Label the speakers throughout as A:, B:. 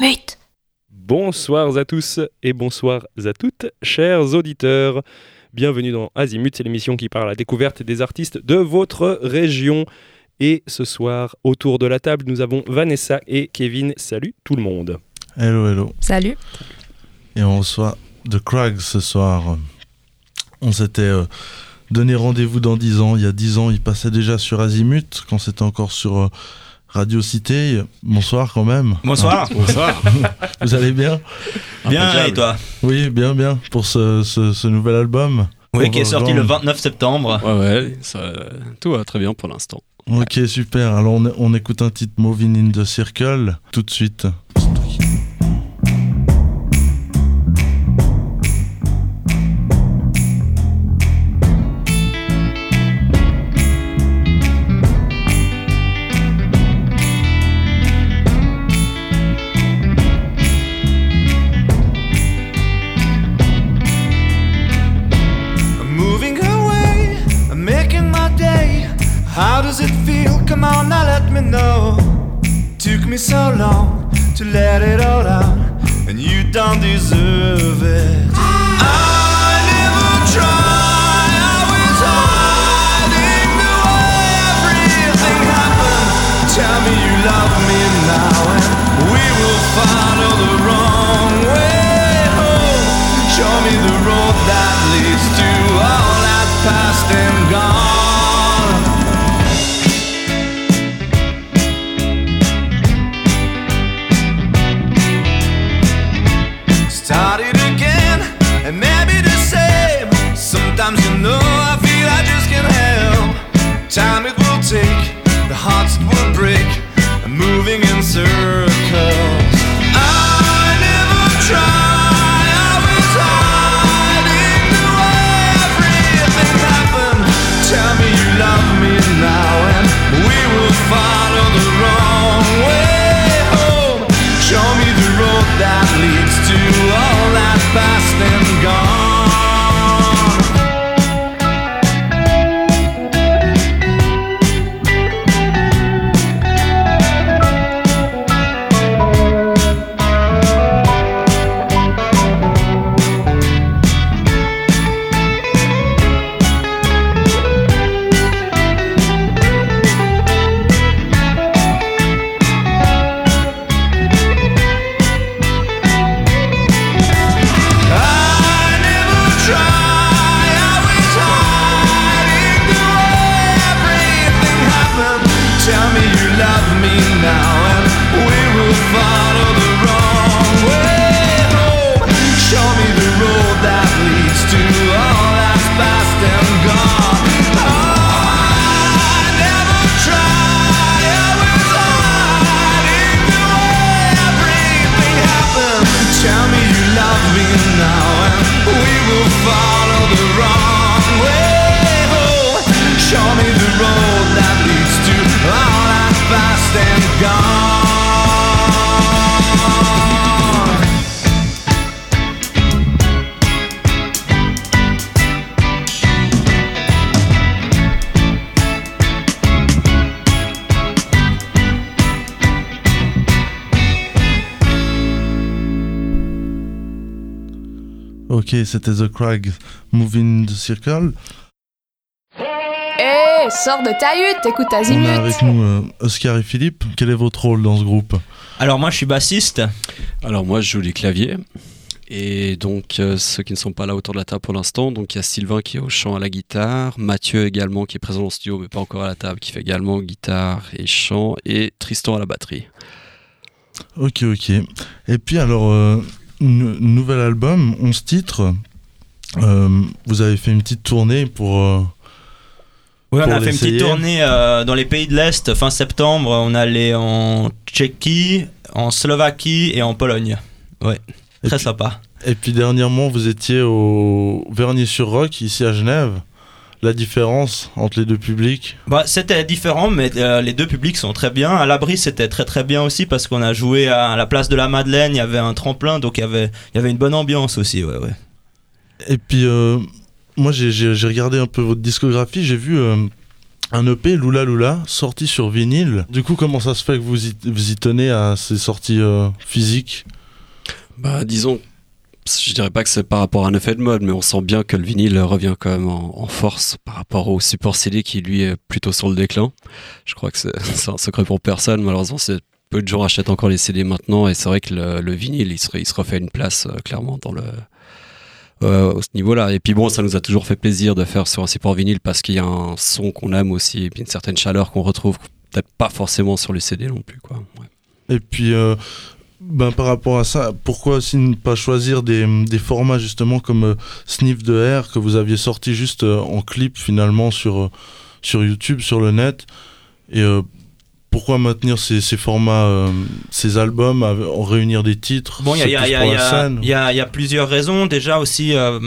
A: Mute.
B: Bonsoir à tous et bonsoir à toutes, chers auditeurs. Bienvenue dans Azimut, c'est l'émission qui parle à la découverte des artistes de votre région. Et ce soir, autour de la table, nous avons Vanessa et Kevin. Salut tout le monde.
C: Hello, hello.
A: Salut.
C: Et on reçoit The Crags ce soir. On s'était euh, donné rendez-vous dans 10 ans. Il y a 10 ans, il passait déjà sur Azimut, quand c'était encore sur euh, Radio Cité. Bonsoir quand même.
D: Bonsoir.
E: Bonsoir.
C: Vous allez bien
D: Bien, et toi
C: Oui, bien, bien. Pour ce, ce- ce nouvel album.
D: Oui, qui est sorti le 29 septembre.
E: Ouais, ouais, ça, tout va très bien pour l'instant.
C: Ok, super. Alors on, on écoute un titre Moving in the Circle tout de suite.
F: Deserve it. Sometimes you know I feel I just can't help. Time it will take,
C: Ok, c'était The Crags Moving in the Circle.
A: Hé, sors de ta hutte, écoute
C: On
A: Azimut.
C: a avec nous euh, Oscar et Philippe. Quel est votre rôle dans ce groupe?
D: Alors moi je suis bassiste.
E: Alors moi je joue les claviers. Et donc euh, ceux qui ne sont pas là autour de la table pour l'instant, donc il y a Sylvain qui est au chant à la guitare, Mathieu également qui est présent au studio mais pas encore à la table, qui fait également guitare et chant, et Tristan à la batterie.
C: Ok, ok. Et puis alors, euh, nouvel album, 11 titres. Euh, vous avez fait une petite tournée pour... euh,
D: Oui, on a fait une petite tournée euh, dans les pays de l'Est fin septembre. On allait en Tchéquie, en Slovaquie et en Pologne. Ouais,
C: Et
D: très
C: puis-
D: sympa.
C: Et puis dernièrement, vous étiez au Vernier-sur-Roc, ici à Genève. La différence entre les deux publics
D: Bah, c'était différent, mais euh, les deux publics sont très bien. À l'abri, c'était très très bien aussi parce qu'on a joué à la place de la Madeleine. Il y avait un tremplin, donc il y avait, il y avait une bonne ambiance aussi. Ouais, ouais.
C: Et puis, euh, moi, j'ai- regardé un peu votre discographie. J'ai vu euh, un EP Lula Lula sorti sur vinyle. Du coup, comment ça se fait que vous y, vous y tenez à ces sorties euh, physiques?
E: Bah, disons, je dirais pas que c'est par rapport à un effet de mode, mais on sent bien que le vinyle revient quand même en, force par rapport au support CD qui lui est plutôt sur le déclin. Je crois que c'est un secret pour personne. Malheureusement, peu de gens achètent encore les CD maintenant, et c'est vrai que le, le vinyle, il se, refait une place euh, clairement dans le euh, niveau-là. Et puis bon, ça nous a toujours fait plaisir de faire sur un support vinyle parce qu'il y a un son qu'on aime aussi, et puis une certaine chaleur qu'on retrouve peut-être pas forcément sur le CD non plus, quoi.
C: Et puis, euh, ben, par rapport à ça, pourquoi aussi ne pas choisir des, des formats justement comme euh, Sniff de Air que vous aviez sorti juste euh, en clip finalement sur, euh, sur YouTube, sur le net? Et pourquoi maintenir ces, ces formats, euh, ces albums, en réunir des titres
D: Bon, il y y a- y y plusieurs raisons. Déjà aussi, euh,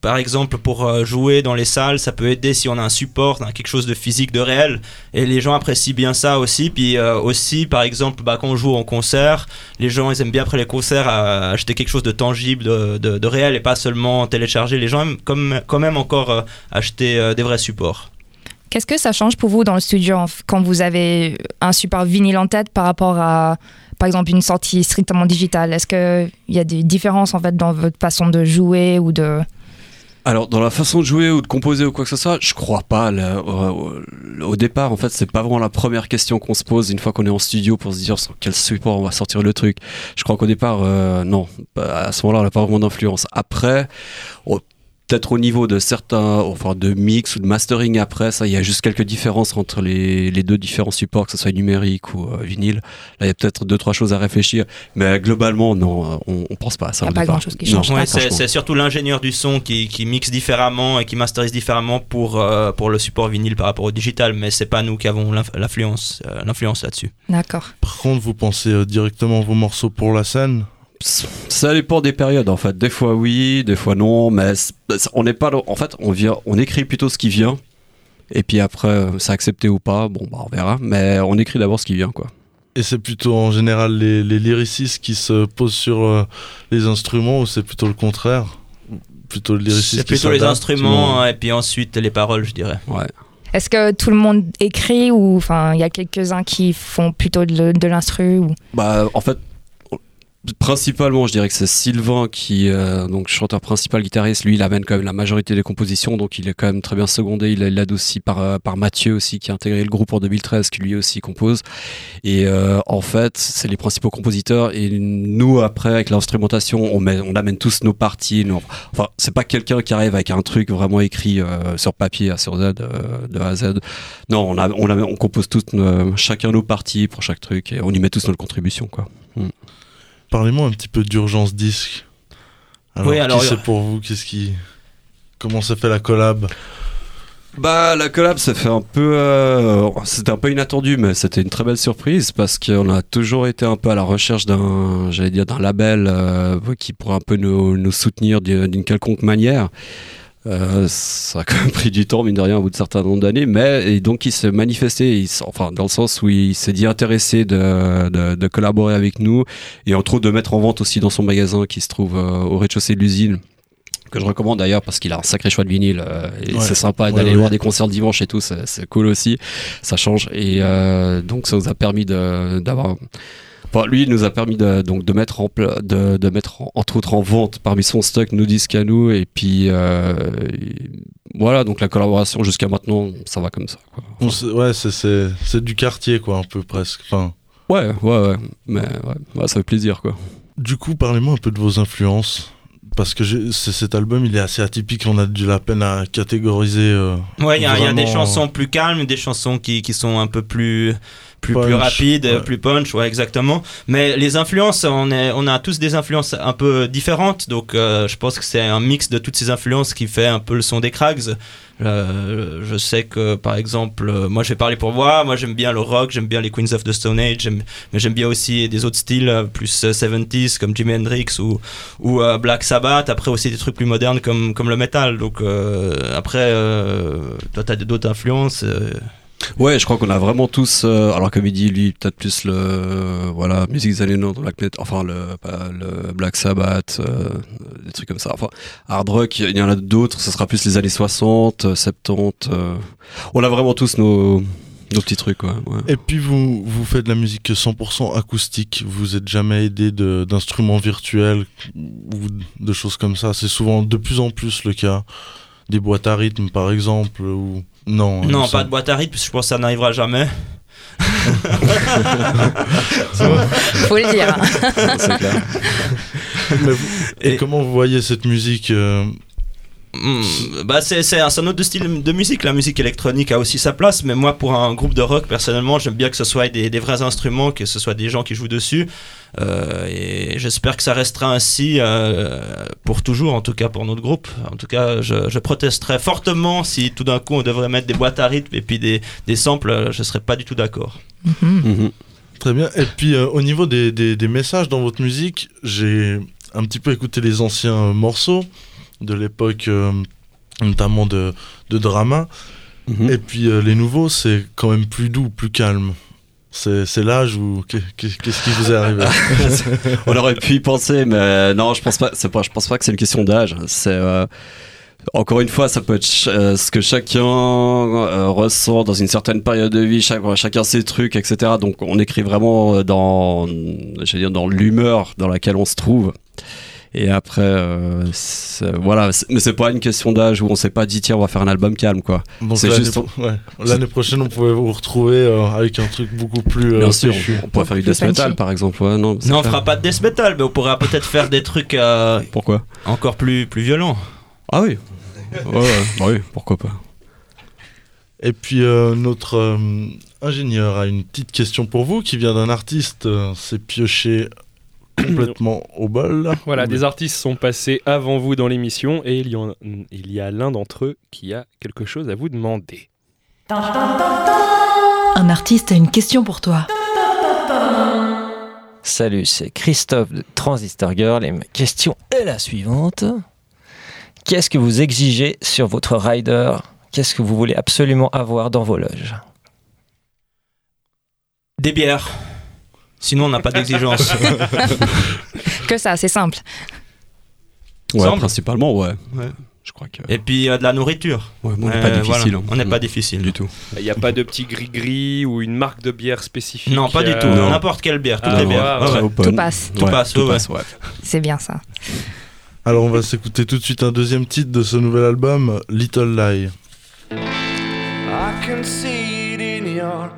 D: par exemple, pour euh, jouer dans les salles, ça peut aider si on a un support, quelque chose de physique, de réel. Et les gens apprécient bien ça aussi. Puis euh, aussi, par exemple, bah, quand on joue en concert, les gens ils aiment bien après les concerts à acheter quelque chose de tangible, de, de- de réel et pas seulement télécharger. Les gens aiment comme, quand même encore acheter des vrais supports.
A: Qu'est-ce que ça change pour vous dans le studio quand vous avez un support vinyle en tête par rapport à, par exemple, une sortie strictement digitale? Est-ce qu'il y a des différences en fait dans votre façon de jouer ou de...
E: Alors, dans la façon de jouer ou de composer ou quoi que ce soit, je crois pas. au, départ, en fait, c'est pas vraiment la première question qu'on se pose une fois qu'on est en studio pour se dire sur quel support on va sortir le truc. Je crois qu'au départ, euh, non. Bah, À ce moment-là, on n'a pas vraiment d'influence. Après, au- peut-être au niveau de certains, enfin, de mix ou de mastering après, ça, il y a juste quelques différences entre les, les deux différents supports, que ce soit numérique ou euh, vinyle. Là, il y a peut-être deux, trois choses à réfléchir. Mais globalement, non, on, on pense pas à ça.
A: Il y a pas grand-chose qui change.
D: Ouais, c'est c'est surtout l'ingénieur du son qui, qui mixe différemment et qui masterise différemment pour, euh, pour le support vinyle par rapport au digital, mais c'est pas nous qui avons l'inf- l'influence euh, l'influence là-dessus.
A: D'accord.
C: Par contre, vous pensez euh, directement vos morceaux pour la scène?
E: Ça dépend des périodes en fait. Des fois oui, des fois non, mais on n'est pas. En fait, on vient, on écrit plutôt ce qui vient, et puis après, euh, c'est accepté ou pas. Bon, bah on verra. Mais on écrit d'abord ce qui vient, quoi.
C: Et c'est plutôt en général les, les lyricistes qui se posent sur euh, les instruments ou c'est plutôt le contraire? Plutôt le lyriciste
D: C'est plutôt les instruments et puis ensuite les paroles, je dirais.
E: Ouais.
A: Est-ce que tout le monde écrit ou enfin il y a quelques-uns qui font plutôt de, de l'instru ou...
E: Bah en fait. Principalement, je dirais que c'est Sylvain qui, euh, donc chanteur principal, guitariste, lui, il amène quand même la majorité des compositions, donc il est quand même très bien secondé. Il l'aide aussi par, euh, par Mathieu aussi, qui a intégré le groupe en 2013, qui lui aussi compose. Et euh, en fait, c'est les principaux compositeurs. Et nous, après, avec l'instrumentation, on, on amène tous nos parties. Enfin, c'est pas quelqu'un qui arrive avec un truc vraiment écrit sur papier, sur Z, de A à Z. Non, on, on, compose toutes nos- chacun nos parties pour chaque truc et on y met tous notre contribution, quoi.
C: Parlez-moi un petit peu d'urgence disque. Alors,
D: Oui, alors,
C: qui c'est pour vous? Qu'est-ce qui Comment ça fait la collab?
E: Bah la collab ça fait un peu euh, c'était un peu inattendu mais c'était une très belle surprise parce qu'on a toujours été un peu à la recherche d'un j'allais dire d'un label euh, qui pourrait un peu nous, nous soutenir d'une quelconque manière. Euh, ça a quand même pris du temps mine de rien au bout de certains nombre d'années mais et donc il s'est manifesté il enfin dans le sens où il s'est dit intéressé de, de, de collaborer avec nous et entre autres de mettre en vente aussi dans son magasin qui se trouve euh, au rez-de-chaussée de l'usine que je recommande d'ailleurs parce qu'il a un sacré choix de vinyle euh, et
C: Ouais.
E: c'est sympa
C: Ouais,
E: d'aller
C: ouais.
E: voir des concerts le dimanche et tout c'est cool aussi ça change et euh, donc ça nous a permis d'avoir Enfin, lui, il nous a permis de, donc, de mettre, en, pla- de, de mettre en- entre autres en vente parmi son stock nos disques à nous. Et puis euh, et voilà, donc la collaboration jusqu'à maintenant, ça va comme ça. quoi.
C: Ouais, c'est- c'est c'est du quartier, quoi, un peu presque. Enfin,
E: Ouais, ouais, ouais. Mais ouais, ouais, ça fait plaisir, quoi.
C: du coup, parlez-moi un peu de vos influences. Parce que cet album, il est assez atypique. On a de la peine à catégoriser. euh,
D: Ouais, il y, a- il y a des
C: Vraiment-
D: chansons plus calmes, des chansons qui, qui sont un peu plus plus, plus
C: ouais.
D: plus punch, ouais, exactement. Mais les influences, on, est, on a tous des influences un peu différentes, donc euh, je pense que c'est un mix de toutes ces influences qui fait un peu le son des Crags. Euh, je sais que par exemple, euh, moi je vais parler pour moi, moi j'aime bien le rock, j'aime bien les Queens of the Stone Age, mais j'aime bien aussi des autres styles euh, plus euh, 70s comme Jimi Hendrix ou, ou euh, Black Sabbath, après aussi des trucs plus modernes comme, comme le metal. Donc euh, après, euh, toi t'as d'autres influences. Euh,
E: Ouais, je crois qu'on a vraiment tous. euh, alors comme il dit, lui, peut-être plus le euh, voilà musique des années 90, black enfin le, pas le Black Sabbath, euh, des trucs comme ça. Enfin, hard rock, il y en a d'autres. Ce sera plus les années 60, euh, 70. euh, on a vraiment tous nos nos petits trucs, quoi. Ouais.
C: Et puis vous, vous faites de la musique 100% acoustique, vous êtes jamais aidé d'instruments virtuels ou de choses comme ça. C'est souvent de plus en plus le cas. Des boîtes à rythme par exemple ou non.
D: Non, pas de boîte à rythme, parce que je pense que ça n'arrivera jamais.
A: Faut le dire.
E: C'est clair.
C: Mais vous- et
D: Et-
C: comment vous voyez cette musique euh,
D: Hmm, bah c'est un, autre style de musique. La musique électronique a aussi sa place, mais moi pour un groupe de rock personnellement, j'aime bien que ce soit des, des vrais instruments, que ce soit des gens qui jouent dessus. Euh, et j'espère que ça restera ainsi euh, pour toujours, en tout cas pour notre groupe. En tout cas, je, je protesterais fortement si tout d'un coup on devrait mettre des boîtes à rythme et puis des, des samples. Je serais pas du tout d'accord.
A: Mhm.
E: Mhm.
C: Très bien. Et puis euh, au niveau des, des- des messages dans votre musique, j'ai un petit peu écouté les anciens euh, morceaux de l'époque, euh, notamment de, de drama.
E: Mhm.
C: Et puis euh, les nouveaux, c'est quand même plus doux, plus calme. C'est l'âge ou qu'est- qu'est- qu'est-ce qui vous est arrivé?
E: On aurait pu y penser, mais non, je pense pas. C'est pas. Je pense pas que c'est une question d'âge. C'est euh, encore une fois, ça peut être ch- euh, ce que chacun euh, ressent dans une certaine période de vie. Chaque, chacun ses trucs, etc. Donc, on écrit vraiment euh, dans, j'allais dire, dans l'humeur dans laquelle on se trouve. Et après, euh, c'est- voilà. Mais c'est pas une question d'âge où on s'est pas dit tiens, on va faire un album calme, quoi. C'est
C: l'année
E: juste-
C: ouais. L'année prochaine, on pouvait vous retrouver euh, avec un truc beaucoup plus. euh,
E: Bien sûr,
C: péchu.
E: on pourrait faire du death metal, par exemple. Ouais, non,
D: Non, on fera pas de death metal, mais on pourra peut-être faire des trucs euh,
E: Pourquoi?
D: encore plus, plus violents.
E: Ah oui. Ouais, ouais, bah oui, pourquoi pas.
C: Et puis euh, notre euh, ingénieur a une petite question pour vous qui vient d'un artiste. euh, C'est pioché complètement au bol.
B: Voilà, des artistes sont passés avant vous dans l'émission et il y, en- il y a l'un d'entre eux qui a quelque chose à vous demander.
G: Un artiste a une question pour toi.
H: Salut, c'est Christophe de Transistor Girl et ma question est la suivante. Qu'est-ce que vous exigez sur votre rider? Qu'est-ce que vous voulez absolument avoir dans vos loges?
D: Des bières. Sinon, on n'a pas d'exigence.
A: Que ça, c'est simple.
E: Ouais, principalement, ouais.
D: Ouais.
E: Je crois que.
D: Et puis euh, de la nourriture.
E: Ouais, mais on n'est
D: Euh,
E: pas difficile.
D: voilà.
E: hein.
D: On n'est pas difficile
E: Du tout.
B: Il n'y a pas de petit gris-gris ou une marque de bière spécifique
D: Non, pas du
B: euh,
D: tout. N'importe quelle bière, toutes
B: Ah,
D: les bières.
B: ouais.
A: Tout passe.
D: Tout passe,
E: tout
D: ouais,
E: passe, ouais.
A: C'est bien ça.
C: Alors on va s'écouter tout de suite un deuxième titre de ce nouvel album, Little Lie.
F: I can see it in your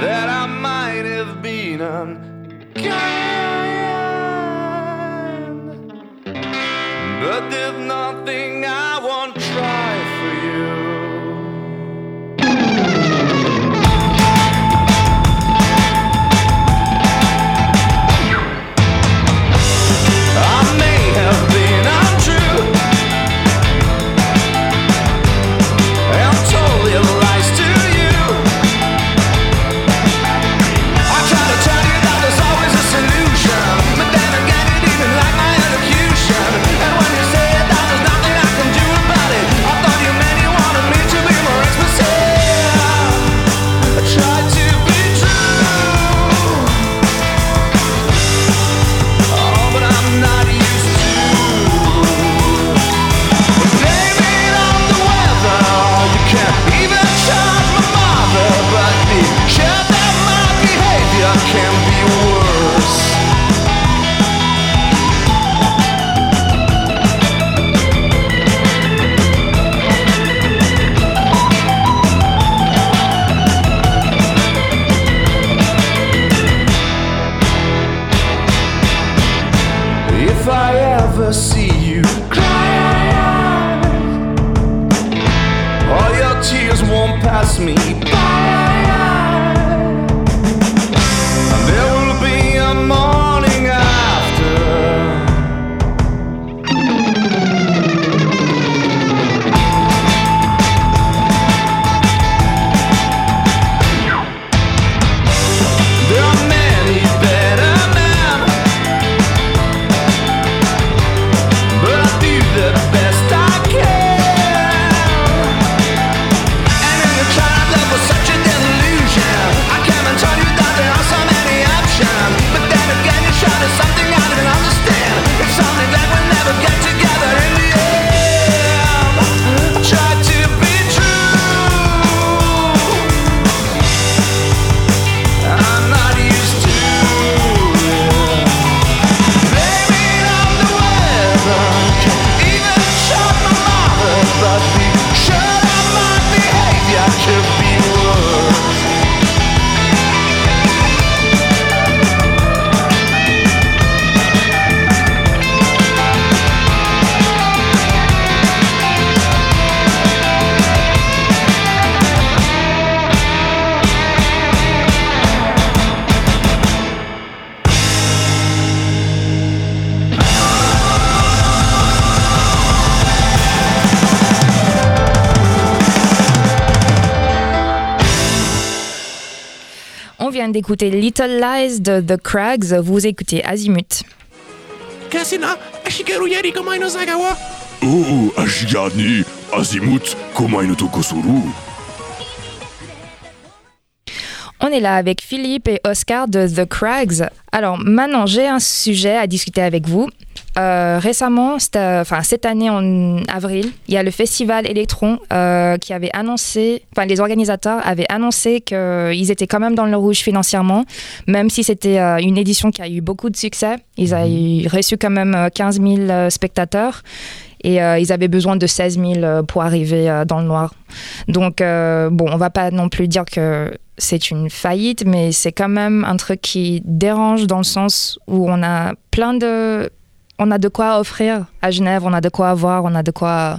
F: that I might have been unkind, but there's nothing I
A: d'écouter Little Lies de The Crags. Vous écoutez Azimut. On est là avec Philippe et Oscar de The Crags. Alors maintenant, j'ai un sujet à discuter avec vous. Euh, récemment, c'était- enfin cette année en avril, il y a le festival Electron euh, qui avait annoncé, enfin les organisateurs avaient annoncé qu'ils étaient quand même dans le rouge financièrement, même si c'était euh, une édition qui a eu beaucoup de succès. Ils avaient reçu quand même euh, 15 000 euh, spectateurs et euh, ils avaient besoin de 16 000 euh, pour arriver euh, dans le noir. Donc euh, bon, on va pas non plus dire que c'est une faillite, mais c'est quand même un truc qui dérange dans le sens où on a plein de, on a de quoi offrir à Genève, on a de quoi avoir, on a de quoi,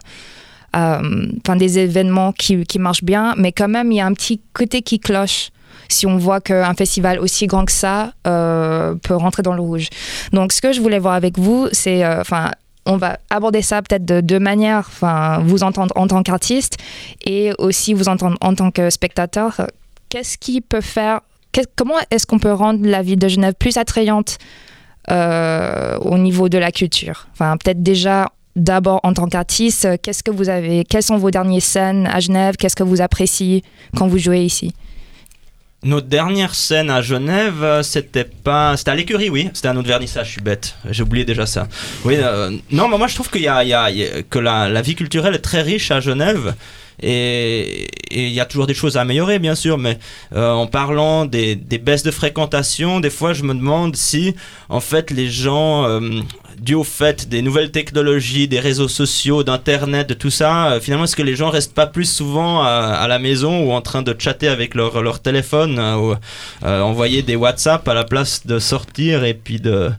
A: euh, enfin des événements qui, qui marchent bien, mais quand même il y a un petit côté qui cloche si on voit qu'un festival aussi grand que ça euh, peut rentrer dans le rouge. Donc ce que je voulais voir avec vous, c'est, euh, enfin, on va aborder ça peut-être de deux manières, enfin, vous entendre en tant qu'artiste et aussi vous entendre en tant que spectateur. Qu'est-ce qui peut faire, comment est-ce qu'on peut rendre la ville de Genève plus attrayante euh, au niveau de la culture. Enfin, peut-être déjà d'abord en tant qu'artiste, euh, qu'est-ce que vous avez, quelles sont vos dernières scènes à Genève? Qu'est-ce que vous appréciez quand vous jouez ici?
D: Notre dernière scène à Genève, euh, c'était pas. C'était à l'écurie, oui. C'était un autre vernissage, je suis bête. J'ai oublié déjà ça. Oui, euh, non, mais moi je trouve qu'il y a, que la, vie culturelle est très riche à Genève. Et il y a toujours des choses à améliorer, bien sûr, mais euh, en parlant des, baisses de fréquentation, des fois je me demande si, en fait, les gens, dû au fait des nouvelles technologies, des réseaux sociaux, d'Internet, de tout ça, euh, finalement, est-ce que les gens restent pas plus souvent à, à la maison ou en train de chatter avec leur, leur téléphone, euh, ou euh, envoyer des WhatsApp à la place de sortir et puis de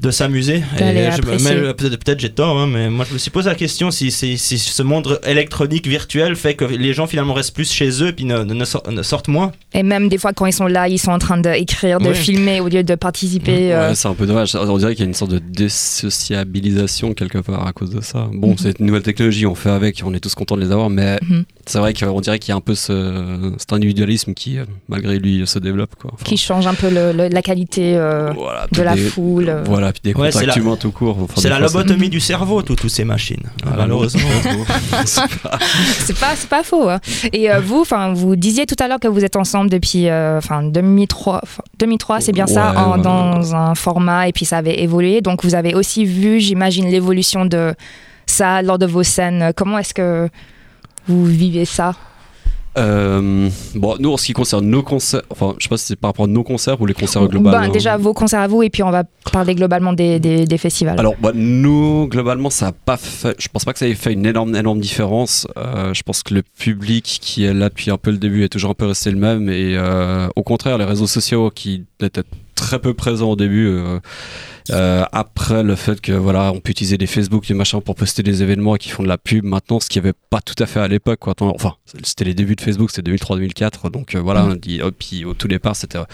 D: de s'amuser? Peut-être peut-être j'ai tort, hein, mais moi je me suis posé la question si, si, si ce monde électronique virtuel fait que les gens finalement restent plus chez eux et puis ne, ne, ne sor- ne sortent moins.
A: Et même des fois quand ils sont là, ils sont en train d'écrire, de
D: Ouais.
A: filmer au lieu de participer. euh,
E: Ouais, c'est un peu dommage. On dirait qu'il y a une sorte de désociabilisation quelque part à cause de ça. Bon,
A: Mhm.
E: c'est une nouvelle technologie, on fait avec, on est tous contents de les avoir, mais
A: Mhm.
E: c'est vrai qu'on dirait qu'il y a un peu ce, cet individualisme qui, euh, malgré lui, se développe. Quoi. Enfin,
A: qui change un peu le- le- la qualité euh,
E: voilà,
A: de la
E: des-
A: foule. euh.
E: Voilà, puis des
D: Ouais,
E: contacts humains tout court. Enfin,
D: C'est la
E: fois,
D: lobotomie du cerveau, tout- toutes ces machines.
E: Ah,
D: malheureusement.
E: C'est pas-
A: C'est pas, pas faux. hein. Et euh, vous, enfin, vous disiez tout à l'heure que vous êtes ensemble depuis, euh, enfin, 2003. enfin, 2003, c'est bien ça,
E: Ouais,
A: en-
E: ouais,
A: dans un format et puis ça avait évolué. Donc vous avez aussi vu, j'imagine, l'évolution de ça lors de vos scènes. Comment est-ce que vous vivez ça?
E: Euh, bon, nous, en ce qui concerne nos concerts, enfin, je sais pas si c'est par rapport à nos concerts ou les concerts globalement.
A: Ben, Déjà vos concerts à vous et puis on va parler globalement des, des- des festivals.
E: Alors, bah, nous, globalement, ça a pas fait. Je pense pas que ça ait fait une énorme, énorme différence. Euh, je pense que le public qui est là depuis un peu le début est toujours un peu resté le même. Et euh, au contraire, les réseaux sociaux qui étaient très peu présents au début, euh, euh, après le fait que voilà, on peut utiliser des Facebook, des machins pour poster des événements et qui font de la pub maintenant, ce qu'il n'y avait pas tout à fait à l'époque. quoi. Enfin, c'était les débuts de Facebook, c'était 2003-2004. Donc euh, voilà, on dit, oh, puis au tout départ, c'était. Moi,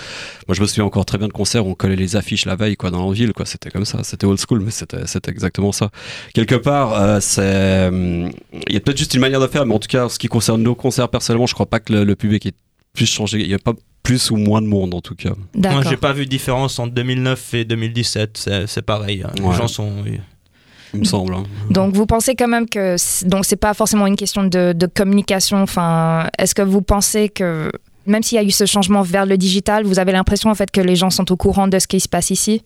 E: je me souviens encore très bien de concerts où on collait les affiches la veille, quoi, dans la ville, quoi. C'était comme ça. C'était old school, mais c'était, c'était exactement ça. Quelque part, c'est. hum, Il y a peut-être juste une manière de faire, mais en tout cas, en ce qui concerne nos concerts, personnellement, je crois pas que le, le public ait plus changé. Il n'y a pas plus ou moins de monde, en tout cas.
D: Moi, j'ai pas vu de différence entre 2009 et 2017. C'est c'est pareil. hein.
E: Ouais.
D: Les gens sont.
E: Il me semble. hein.
A: Donc vous pensez quand même que donc c'est pas forcément une question de, de communication. Enfin, est-ce que vous pensez que même s'il y a eu ce changement vers le digital, vous avez l'impression en fait que les gens sont au courant de ce qui se passe ici?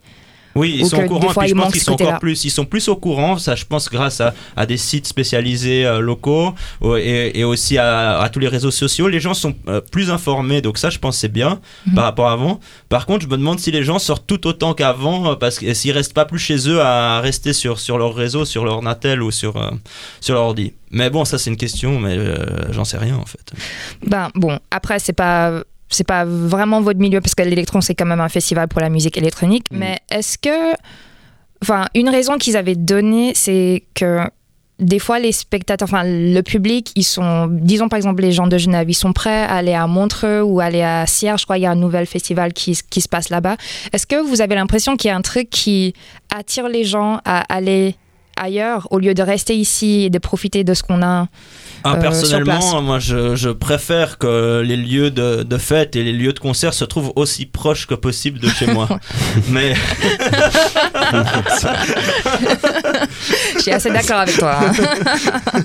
D: Oui, ils sont au courant. et
A: fois,
D: puis je pense qu'ils sont encore plus. Ils sont plus au courant. Ça, je pense, grâce à, à des sites spécialisés euh, locaux et, et aussi à, à tous les réseaux sociaux. Les gens sont euh, plus informés. Donc ça, je pense, c'est bien
A: Mhm.
D: par rapport à avant. Par contre, je me demande si les gens sortent tout autant qu'avant, euh, parce que s'ils restent pas plus chez eux à rester sur sur leur réseau, sur leur Natel ou sur euh, sur leur ordi. Mais bon, ça c'est une question, mais j'en sais rien en fait.
A: Ben bon, après c'est pas c'est pas vraiment votre milieu parce que l'électron c'est quand même un festival pour la musique électronique.
E: Mm.
A: Mais est-ce que, enfin, une raison qu'ils avaient donnée, c'est que des fois les spectateurs, enfin le public, ils sont, disons par exemple les gens de Genève, ils sont prêts à aller à Montreux ou aller à Sierre. Je crois qu'il y a un nouvel festival qui, qui se passe là-bas. Est-ce que vous avez l'impression qu'il y a un truc qui attire les gens à aller ailleurs au lieu de rester ici et de profiter de ce qu'on a
D: Ah,
A: euh, sur place.
D: personnellement, moi je, je préfère que les lieux de, de fête et les lieux de concert se trouvent aussi proches que possible de chez moi. Mais
A: Je suis assez d'accord avec toi. hein.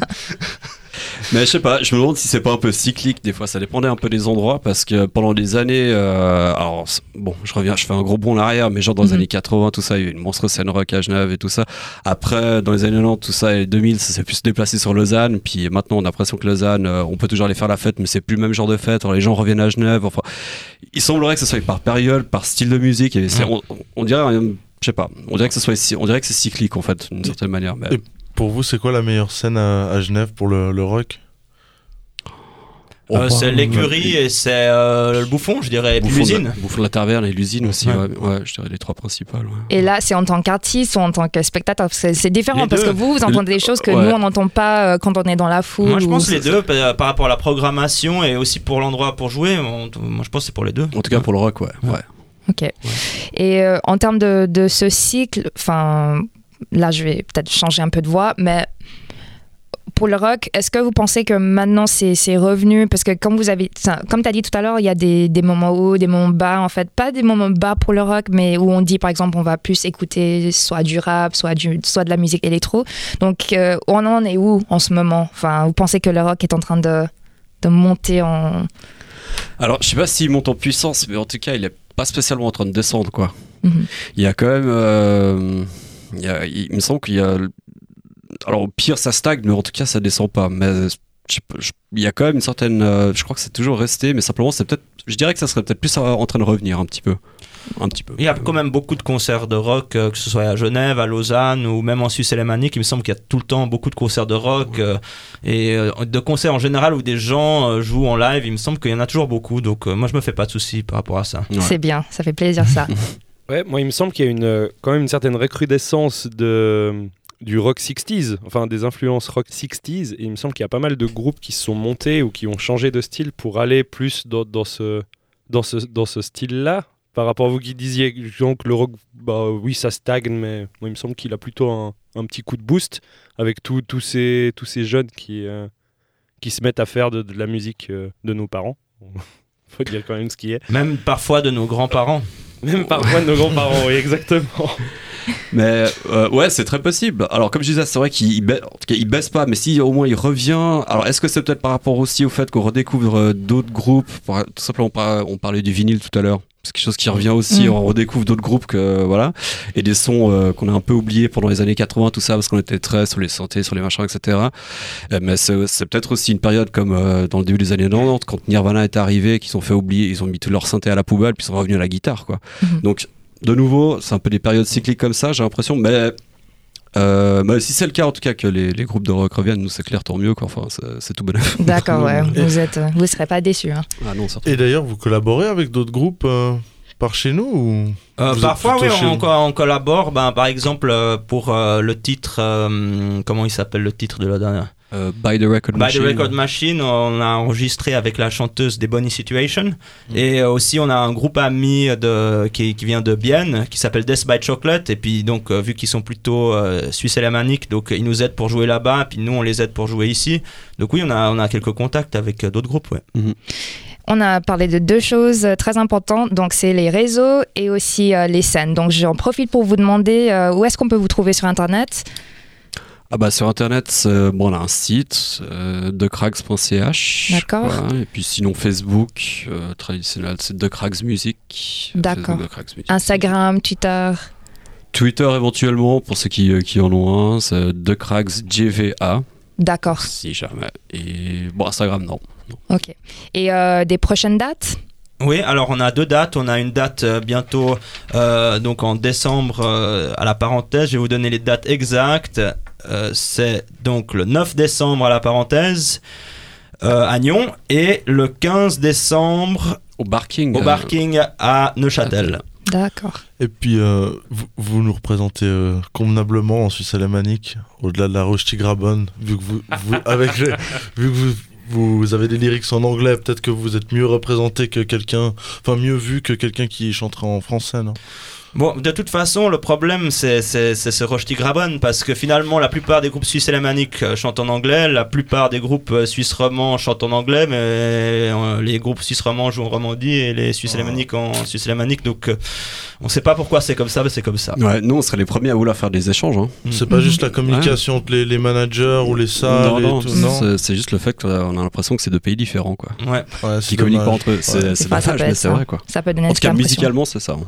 E: Mais je sais pas, je me demande si c'est pas un peu cyclique des fois. Ça dépendait un peu des endroits parce que pendant des années, euh, alors bon, je reviens, je fais un gros bond en arrière, mais genre dans les
A: Mhm.
E: années 80, tout ça, il y a eu une monstre scène rock à Genève et tout ça. Après, dans les années 90, tout ça et 2000, ça s'est plus déplacé sur Lausanne. Puis maintenant, on a l'impression que Lausanne, euh, on peut toujours aller faire la fête, mais c'est plus le même genre de fête. Alors les gens reviennent à Genève. Enfin, il semblerait que ce soit par période, par style de musique. Et on, on dirait, euh, je sais pas, on dirait que ce soit, on dirait que c'est cyclique en fait, d'une certaine manière. Mais,
C: Et- Pour vous, c'est quoi la meilleure scène à, à Genève pour le, le rock?
D: Euh, c'est l'écurie et c'est euh, le bouffon, je dirais, et puis l'usine.
E: la, Bouffon de la Taverne et l'usine aussi,
D: Ouais.
E: ouais. ouais, je dirais les trois principales. ouais.
A: Et là, c'est en tant qu'artiste ou en tant que spectateur? C'est différent
D: Les
A: parce
D: deux.
A: que vous, vous entendez des choses que
E: Ouais.
A: nous, on n'entend pas euh, quand on est dans la foule.
D: Moi je
A: ou-
D: pense les deux par par rapport à la programmation et aussi pour l'endroit pour jouer. on- moi je pense que c'est pour les deux.
E: En tout cas pour le rock, ouais. ouais.
A: Ok. Et euh, en termes de, de ce cycle, enfin, là, je vais peut-être changer un peu de voix, mais pour le rock, est-ce que vous pensez que maintenant c'est revenu? Parce que comme vous avez, comme tu as dit tout à l'heure, il y a des, des moments hauts, des moments bas, en fait, pas des moments bas pour le rock, mais où on dit par exemple on va plus écouter soit du rap, soit, du, soit de la musique électro. Donc euh, on en est où en ce moment? Enfin, vous pensez que le rock est en train de, de monter en.
E: Alors, je sais pas s'il monte en puissance, mais en tout cas, il est pas spécialement en train de descendre, quoi.
A: Mhm.
E: Il y a quand même. euh, il, y a- il me semble qu'il y a. Alors, au pire, ça stagne, mais en tout cas, ça descend pas. Mais je- il y a quand même une certaine. euh, je crois que c'est toujours resté, mais simplement, c'est peut-être. Je dirais que ça serait peut-être plus en train de revenir un petit peu. Un petit peu.
D: Il y a quand même beaucoup de concerts de rock, euh, que ce soit à Genève, à Lausanne ou même en Suisse alémanique. Il me semble qu'il y a tout le temps beaucoup de concerts de rock euh, et euh, de concerts en général où des gens euh, jouent en live. Il me semble qu'il y en a toujours beaucoup. Donc euh, moi je me fais pas de soucis par rapport à ça.
E: Ouais.
A: C'est bien, ça fait plaisir ça.
B: Ouais, moi, il me semble qu'il y a une, euh, quand même une certaine recrudescence de, du rock 60s, enfin des influences rock 60s. Et il me semble qu'il y a pas mal de groupes qui se sont montés ou qui ont changé de style pour aller plus dans, ce, dans ce, dans ce style-là. Par rapport à vous qui disiez donc le rock, bah oui, ça stagne, mais moi, il me semble qu'il a plutôt un, un petit coup de boost avec tous ces, tous ces jeunes qui, euh, qui se mettent à faire de, la musique euh, de nos parents. Faut dire quand même ce qui est.
D: Même parfois de nos grands-parents.
B: Même parfois de nos grands-parents, oui, exactement.
E: Mais euh, ouais, c'est très possible. Alors, comme je disais, c'est vrai qu'il il ba- baisse pas, mais si au moins il revient. Alors, est-ce que c'est peut-être par rapport aussi au fait qu'on redécouvre euh, d'autres groupes? Par- Tout simplement, on par- on parlait du vinyle tout à l'heure. C'est quelque chose qui revient aussi.
A: Mm.
E: On redécouvre d'autres groupes que voilà et des sons euh, qu'on a un peu oubliés pendant les années 80, tout ça, parce qu'on était très sur les santé, sur les machins, etc. Mais c'est peut-être aussi une période comme dans le début des années 90, quand Nirvana est arrivé, qu'ils ont fait oublier, ils ont mis tout leur synthé à la poubelle, puis ils sont revenus à la guitare, quoi.
A: Mhm.
E: Donc de nouveau, c'est un peu des périodes cycliques comme ça, j'ai l'impression, mais, euh, mais si c'est le cas, en tout cas, que les, les groupes de rock reviennent, nous c'est clair, tant mieux, quoi. Enfin, c'est- tout bon.
A: D'accord, ouais. Vous êtes, vous serez pas déçus. Hein.
E: Ah non, certainement.
C: Et d'ailleurs, vous collaborez avec d'autres groupes euh, par chez nous ou
D: Euh, parfois, oui, on, collabore. Ben, par exemple, euh, pour euh, le titre, euh, comment il s'appelle le titre de la dernière?
E: Euh, By the Record
D: By
E: Machine.
D: the Record Machine, on a enregistré avec la chanteuse des Bonnie Situation. Et euh, aussi, on a un groupe ami de, qui, qui vient de Bienne, qui s'appelle Death by Chocolate. Et puis, donc, euh, vu qu'ils sont plutôt euh, suisses alémaniques, donc ils nous aident pour jouer là-bas. Puis nous, on les aide pour jouer ici. Donc, oui, on a, on a quelques contacts avec d'autres groupes. Ouais.
A: On a parlé de deux choses très importantes, donc c'est les réseaux et aussi euh, les scènes. Donc j'en profite pour vous demander euh, où est-ce qu'on peut vous trouver sur Internet?
E: Ah bah sur internet, c'est- bon, on a un site, euh, decrags.ch.
A: D'accord.
E: Voilà, et puis sinon Facebook, euh, traditionnel, c'est Decrags Music.
A: D'accord. Instagram, Twitter
E: Twitter éventuellement, pour ceux qui, euh, qui en ont un, c'est decragsGVA,
A: D'accord,
E: si jamais. Et bon, Instagram, non.
A: ok. Et euh, des prochaines dates?
D: Oui, alors on a deux dates. On a une date euh, bientôt, euh, donc en décembre, euh, à la parenthèse. Je vais vous donner les dates exactes. Euh, c'est donc le 9 décembre à la parenthèse euh, à Nyon et le 15 décembre
E: Au Barking.
D: au
E: euh,
D: Barking à Neuchâtel.
A: D'accord.
C: Et puis, euh, vous, vous nous représentez euh, convenablement en Suisse alémanique, au-delà de la Roche Tigrabonne, vu que vous, vous- avec les- vu que vous, vous avez des lyrics en anglais, peut-être que vous êtes mieux représenté que quelqu'un, enfin mieux vu que quelqu'un qui chanterait en français, non?
D: Bon, de toute façon, le problème, c'est ce Rochti Graben, parce que finalement, la plupart des groupes suisses alémaniques euh, chantent en anglais, la plupart des groupes euh, suisses romands chantent en anglais, mais euh, les groupes suisses romands jouent en romandie et les suisses alémaniques en suisse alémanique, donc euh, on sait pas pourquoi c'est comme ça, mais c'est comme ça.
E: Ouais, nous, on serait les premiers à vouloir faire des échanges. Hein.
C: C'est pas juste la communication entre les, les managers ou les salles
E: non,
C: et
E: non,
C: tout, non
E: c'est- juste le fait qu'on a l'impression que c'est deux pays différents, quoi.
D: Ouais.
C: Ouais,
E: Qui communiquent pas
C: dommage.
E: entre eux. C'est dommage, mais c'est vrai, quoi.
F: Ça peut donner
E: En tout cas, musicalement, c'est ça. hein.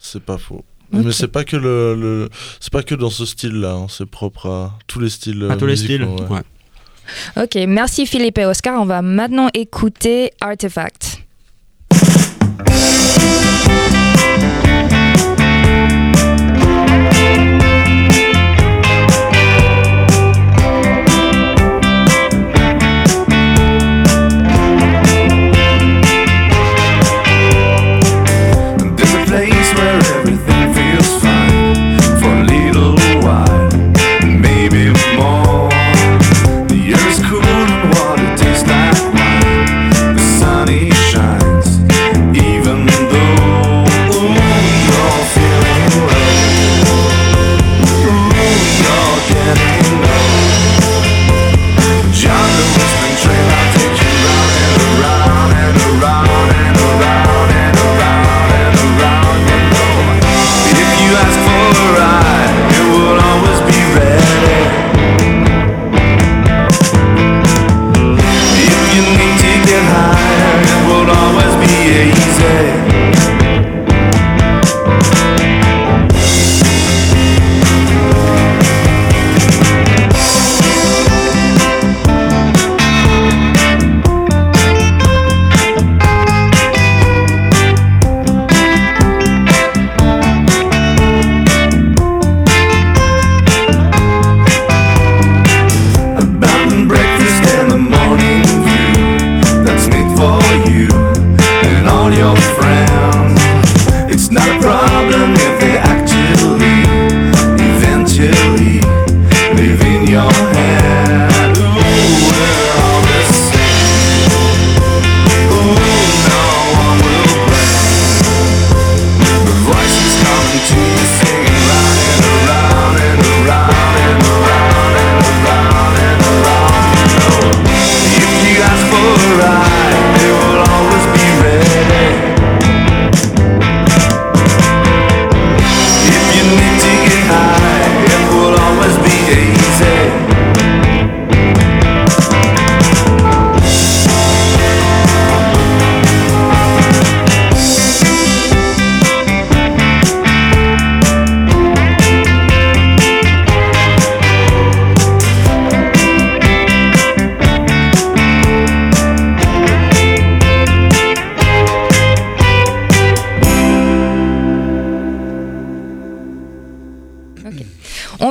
C: C'est pas faux. Mais c'est pas que le, le- c'est pas que dans ce style-là. hein, C'est propre à tous les styles.
D: À tous les styles.
C: ouais.
E: Ouais.
F: Ok, merci Philippe et Oscar. On va maintenant écouter Artifact.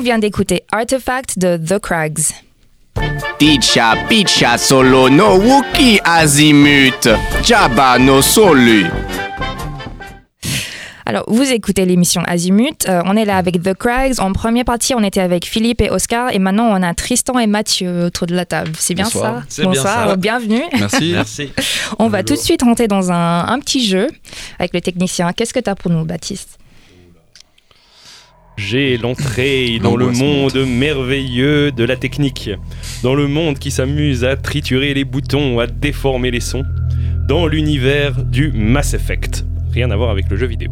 F: Vient d'écouter Artifact de The Crags.
I: Ticha picha solo no wuki azimut. Jabba no solu.
F: Alors, vous écoutez l'émission Azimut. Euh, on est là avec The Crags. En première partie, on était avec Philippe et Oscar. Et maintenant, on a Tristan et Mathieu autour de la table. C'est bien
J: Bonsoir.
F: ça
J: C'est bien
F: Bonsoir,
J: ça.
F: bienvenue.
J: Merci.
D: Merci.
F: On va tout de suite rentrer dans un, un petit jeu avec le technicien. Qu'est-ce que tu as pour nous, Baptiste?
B: J'ai l'entrée dans le monde merveilleux de la technique, dans le monde qui s'amuse à triturer les boutons, à déformer les sons, dans l'univers du Mass Effect. Rien à voir avec le jeu vidéo.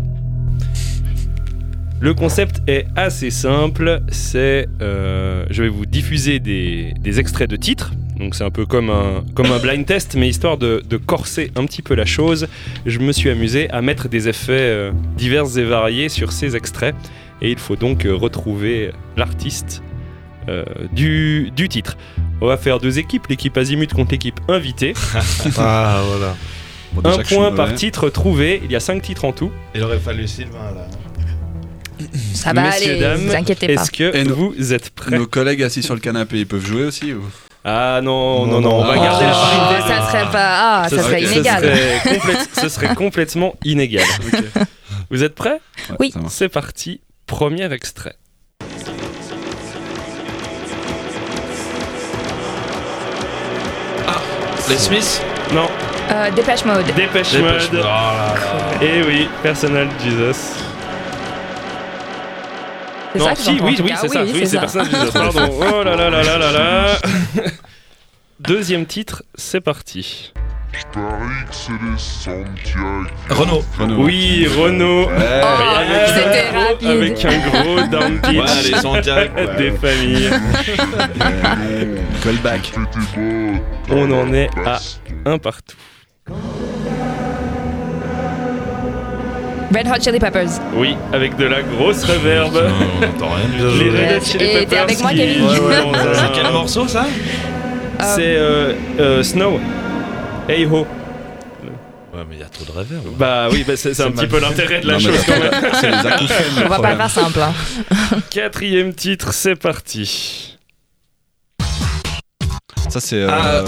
B: Le concept est assez simple, c'est euh, je vais vous diffuser des, des extraits de titres, donc c'est un peu comme un, comme un blind test, mais histoire de, de corser un petit peu la chose, je me suis amusé à mettre des effets euh, divers et variés sur ces extraits, et il faut donc euh, retrouver l'artiste euh, du, du titre. On va faire deux équipes, l'équipe Azimut contre l'équipe invitée.
C: Ah, voilà.
J: Bon,
B: un point par titre trouvé, il y a cinq titres en tout.
K: Il aurait fallu Sylvain là.
F: Ça va
B: Messieurs,
F: aller,
B: dames,
F: vous inquiétez pas.
B: Est-ce que
J: Et nos-
B: vous êtes prêts
J: Nos collègues assis sur le canapé, ils peuvent jouer aussi ou?
B: Ah non, non,
C: Non,
B: non, on va garder la
F: Oh,
B: parité.
F: ça serait pas. Ah, ça, serait
B: ce
F: inégal.
B: serait complète- ce serait complètement inégal. Vous êtes prêts
J: Ouais,
F: Oui.
B: C'est parti, premier extrait.
K: Les Smiths
B: Non,
F: Euh, Dépêche Mode.
B: Dépêche
K: Dépêche
B: Mode.
K: Mode. Oh là là.
B: Eh oui, Personal Jesus.
A: C'est
B: non,
A: ça que
B: si,
A: en
B: oui, oui, c'est ça.
A: Oui,
B: Oui,
A: c'est
B: personnage Jesus. Pardon. Oh là là là là là là. Deuxième titre, c'est parti.
J: Renault.
B: Oui, Renault.
J: Ouais.
B: Avec,
A: c'était
B: un gros-
A: rapide.
B: avec un gros down pitch
K: Ouais, les Santiago.
B: des familles.
J: Callback.
B: On en est à un partout.
A: Red Hot Chili Peppers.
B: Oui, avec de la grosse reverb.
J: On n'entend rien du
B: Les
J: tout.
B: Red Hot. Chili
A: Et t'es
B: Peppers
A: avec moi,
B: qui-
A: Kevin.
B: Ouais, ouais,
K: C'est quel morceau ça?
B: C'est euh, euh, Snow. Hey ho.
K: Ouais, mais il y a trop de reverb.
B: Bah oui, bah c'est un petit peu l'intérêt de la
J: Non,
B: chose quand même.
J: Les
A: On va pas faire simple. hein.
B: Quatrième titre, c'est parti.
E: Ça, c'est. euh,
K: Ah.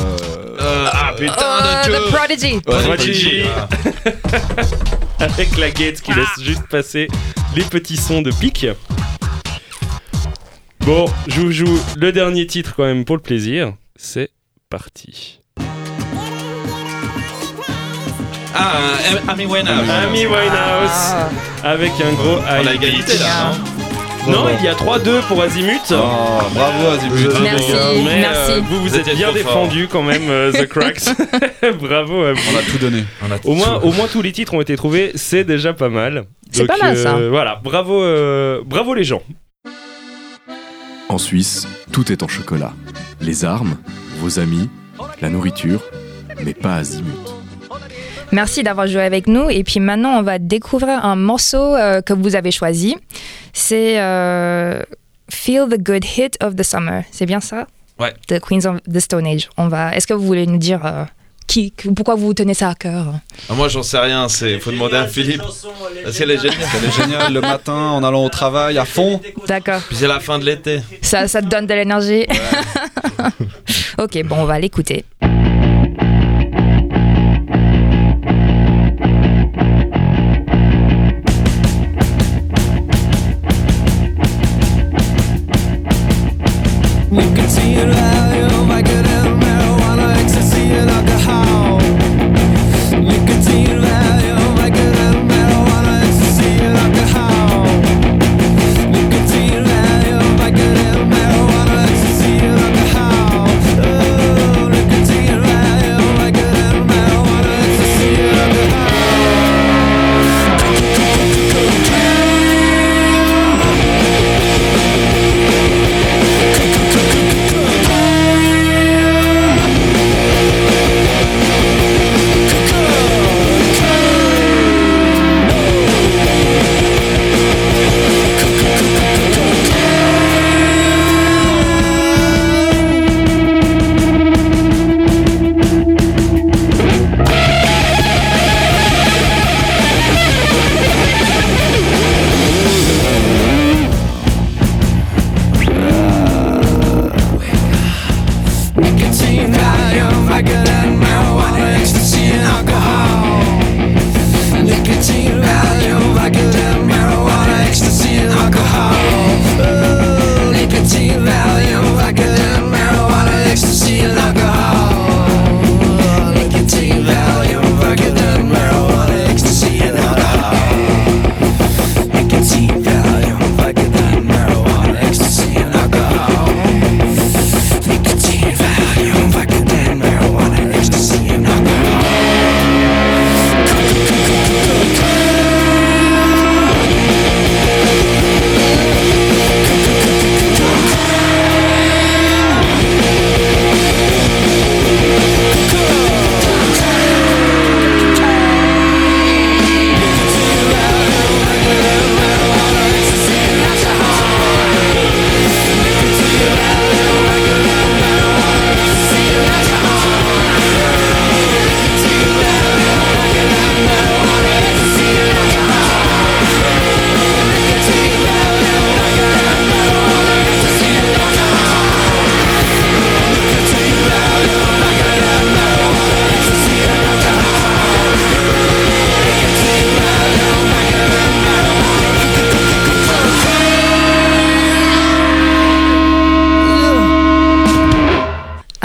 K: Euh, ah putain
A: Euh,
K: de
A: The Prodigy.
K: Ouais,
B: Prodigy.
K: Ah.
B: Avec la gate qui laisse juste passer les petits sons de pique. Bon, je vous joue le dernier titre quand même pour le plaisir. C'est parti.
K: Ah, euh, Amy Winehouse.
B: Amy Winehouse
A: Ah.
B: avec un gros
K: On a égalité là, non
B: Non, il y a 3-2 pour Azimut.
J: Oh, bravo Azimut.
A: Merci,
B: Mais,
A: merci.
B: euh, vous vous
K: Vous
B: êtes bien défendu quand même, euh, The Cracks. Bravo à vous.
J: On a tout donné. On a
B: Au moins,
J: tout-
B: au moins tous les titres ont été trouvés, c'est déjà pas mal.
A: C'est pas mal, ça.
B: euh, Voilà, bravo, euh, bravo les gens.
L: En Suisse, tout est en chocolat. Les armes, vos amis, la nourriture, mais pas Azimut.
A: Merci d'avoir joué avec nous. Et puis maintenant, on va découvrir un morceau euh, que vous avez choisi. C'est euh, Feel the Good Hit of the Summer. C'est bien ça?
K: Ouais.
A: The Queens of the Stone Age. On va. Est-ce que vous voulez nous dire euh, qui, pourquoi vous tenez ça à cœur
K: Ah, Moi j'en sais rien, c'est faut demander à Philippe. Parce qu'elle est géniale.
J: Elle est géniale le matin en allant au travail à fond.
A: D'accord.
K: Puis c'est la fin de l'été.
A: Ça, ça te donne de l'énergie. ok, bon, on va l'écouter.